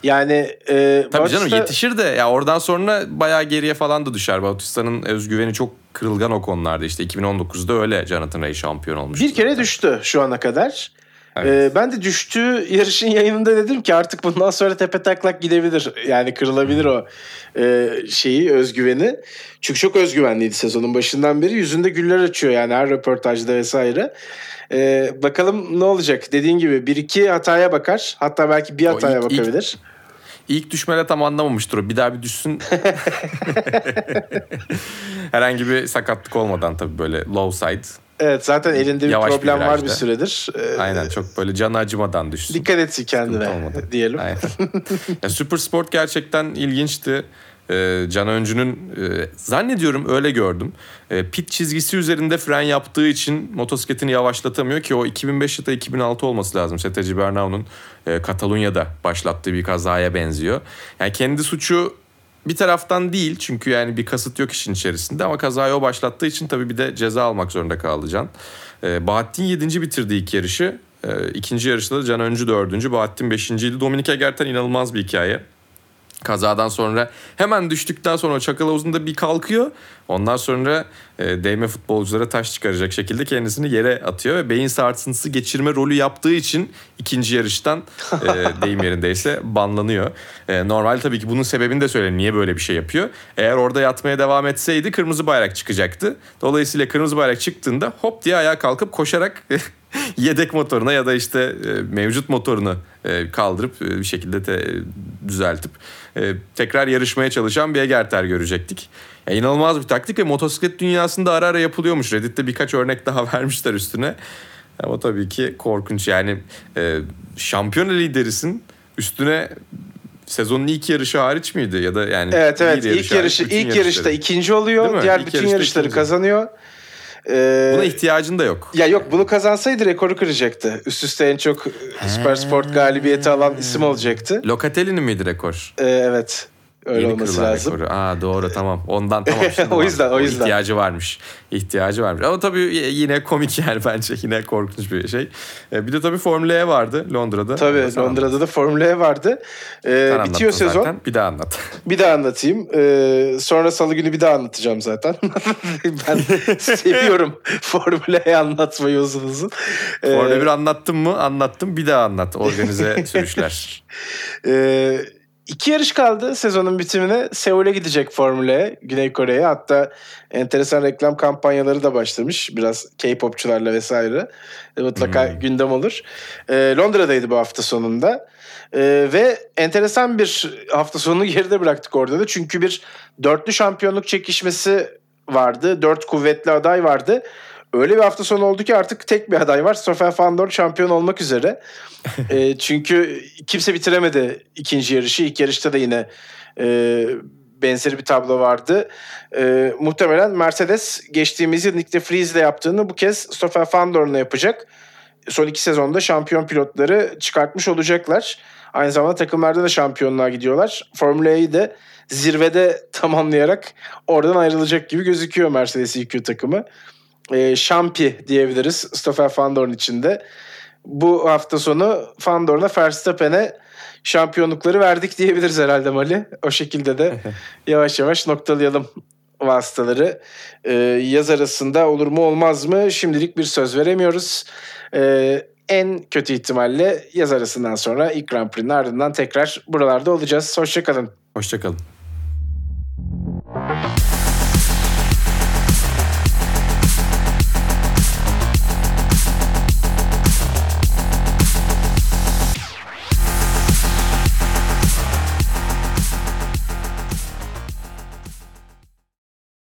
Yani e, Tabii Bautista... canım yetişir de ya oradan sonra bayağı geriye falan da düşer. Bautista'nın özgüveni çok kırılgan o konularda. İşte 2019'da öyle Jonathan Ray şampiyon olmuştu. Bir kere düştü şu ana kadar. Evet. Ee, ben de düştüğü yarışın yayınında dedim ki artık bundan sonra tepe taklak gidebilir. Yani kırılabilir o e, şeyi, özgüveni. Çünkü çok özgüvenliydi sezonun başından beri. Yüzünde güller açıyor yani her röportajda vesaire. Ee, bakalım ne olacak? Dediğin gibi bir iki hataya bakar. Hatta belki bir hataya ilk- bakabilir. İlk düşmede tam anlamamıştır o. Bir daha bir düşsün. (laughs) Herhangi bir sakatlık olmadan tabii böyle low side. Evet zaten elinde bir Yavaş bir problem var bir süredir. Ee, Aynen çok böyle canı acımadan düşsün. Dikkat etsin kendine diyelim. Aynen. ya, Super Sport gerçekten ilginçti. Ee, Can Öncü'nün e, zannediyorum öyle gördüm. E, pit çizgisi üzerinde fren yaptığı için motosikletini yavaşlatamıyor ki o 2005 ya da 2006 olması lazım. Seteci Bernau'nun e, Katalunya'da başlattığı bir kazaya benziyor. Yani kendi suçu bir taraftan değil çünkü yani bir kasıt yok işin içerisinde ama kazayı o başlattığı için tabii bir de ceza almak zorunda kaldı Can. Bahattin 7. bitirdi ilk yarışı. Ee, ikinci yarışta da Can Öncü 4. Bahattin 5.ydi. Dominik Egerten inanılmaz bir hikaye. Kazadan sonra hemen düştükten sonra o çakıl havuzunda bir kalkıyor. Ondan sonra e, değme futbolculara taş çıkaracak şekilde kendisini yere atıyor ve beyin sarsıntısı geçirme rolü yaptığı için ikinci yarıştan e, (laughs) deyim yerindeyse banlanıyor. E, normal tabii ki bunun sebebini de söyleyeyim niye böyle bir şey yapıyor. Eğer orada yatmaya devam etseydi kırmızı bayrak çıkacaktı. Dolayısıyla kırmızı bayrak çıktığında hop diye ayağa kalkıp koşarak (laughs) yedek motoruna ya da işte e, mevcut motorunu e, kaldırıp e, bir şekilde te- düzeltip e, tekrar yarışmaya çalışan bir Egerter görecektik. Ya, inanılmaz bir taktik ve motosiklet dünyasında ara ara yapılıyormuş. Reddit'te birkaç örnek daha (laughs) vermişler üstüne. Ama tabii ki korkunç yani e, şampiyona liderisin üstüne sezonun ilk yarışı hariç miydi ya da yani Evet evet ilk yarışı ilk yarışta yarışları. ikinci oluyor. Diğer İlk bütün yarışları ikinci. kazanıyor. Ee, Buna ihtiyacın da yok. ya yok bunu kazansaydı rekoru kıracaktı. Üst üste en çok Süper Sport galibiyeti alan isim olacaktı. Locatelli'nin miydi rekor? Ee, evet. Öyle Yeni olması lazım. rekoru. Aa doğru tamam. Ondan tamam. (laughs) şimdi O yüzden, anladım. o yüzden. ihtiyacı varmış. İhtiyacı varmış. Ama tabii yine komik yani bence. Yine korkunç bir şey. Ee, Bir de tabii Formula E vardı Londra'da. Tabii Onu sen Londra'da da Formula E vardı. Ee. Sen bitiyor sezon. Zaten. Bir daha anlat. Bir daha anlatayım. Ee, sonra salı günü bir daha anlatacağım zaten. (laughs) ben seviyorum (laughs) Formula E anlatmayı uzun uzun. Ee, Orada bir anlattım mı? Anlattım. Bir daha anlat. Organize sürüşler. Ee, iki yarış kaldı sezonun bitimine. Seul'e gidecek Formula E, Güney Kore'ye. Hatta enteresan reklam kampanyaları da başlamış. Biraz K-popçularla vesaire. E, mutlaka Hmm. gündem olur. Ee, Londra'daydı bu hafta sonunda. Ee, ve enteresan bir hafta sonunu (laughs) geride bıraktık orada da. Çünkü bir dörtlü şampiyonluk çekişmesi vardı. Dört kuvvetli aday vardı. Öyle bir hafta sonu oldu ki artık tek bir aday var. Stoffel Van Dorn şampiyon olmak üzere. (laughs) E, çünkü kimse bitiremedi ikinci yarışı. İlk yarışta da yine e, benzeri bir tablo vardı. E, muhtemelen Mercedes geçtiğimiz yıl Nick de Vries'le yaptığını bu kez Stoffel Van Dorn'la yapacak. Son iki sezonda şampiyon pilotları çıkartmış olacaklar. Aynı zamanda takımlarda da şampiyonluğa gidiyorlar. Formula E'yi de zirvede tamamlayarak oradan ayrılacak gibi gözüküyor Mercedes EQ takımı. E, şampi diyebiliriz Stoffel Van Dorn için de. Bu hafta sonu Van Dorn'a Verstappen'e şampiyonlukları verdik diyebiliriz herhalde Mali. O şekilde de (laughs) yavaş yavaş noktalayalım vasıtaları. Ee, yaz arasında olur mu olmaz mı şimdilik bir söz veremiyoruz. Ee, en kötü ihtimalle yaz arasından sonra ilk Grand Prix'nin ardından tekrar buralarda olacağız. Hoşçakalın. Hoşçakalın.